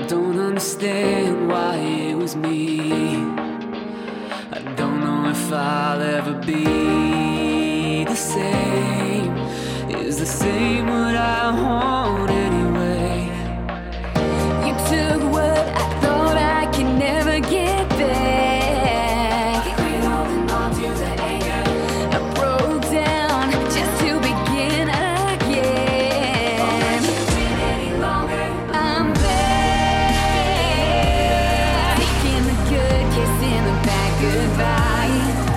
I don't understand why it was me. I don't know if I'll ever be the same. Is the same what I want anyway? You took goodbye.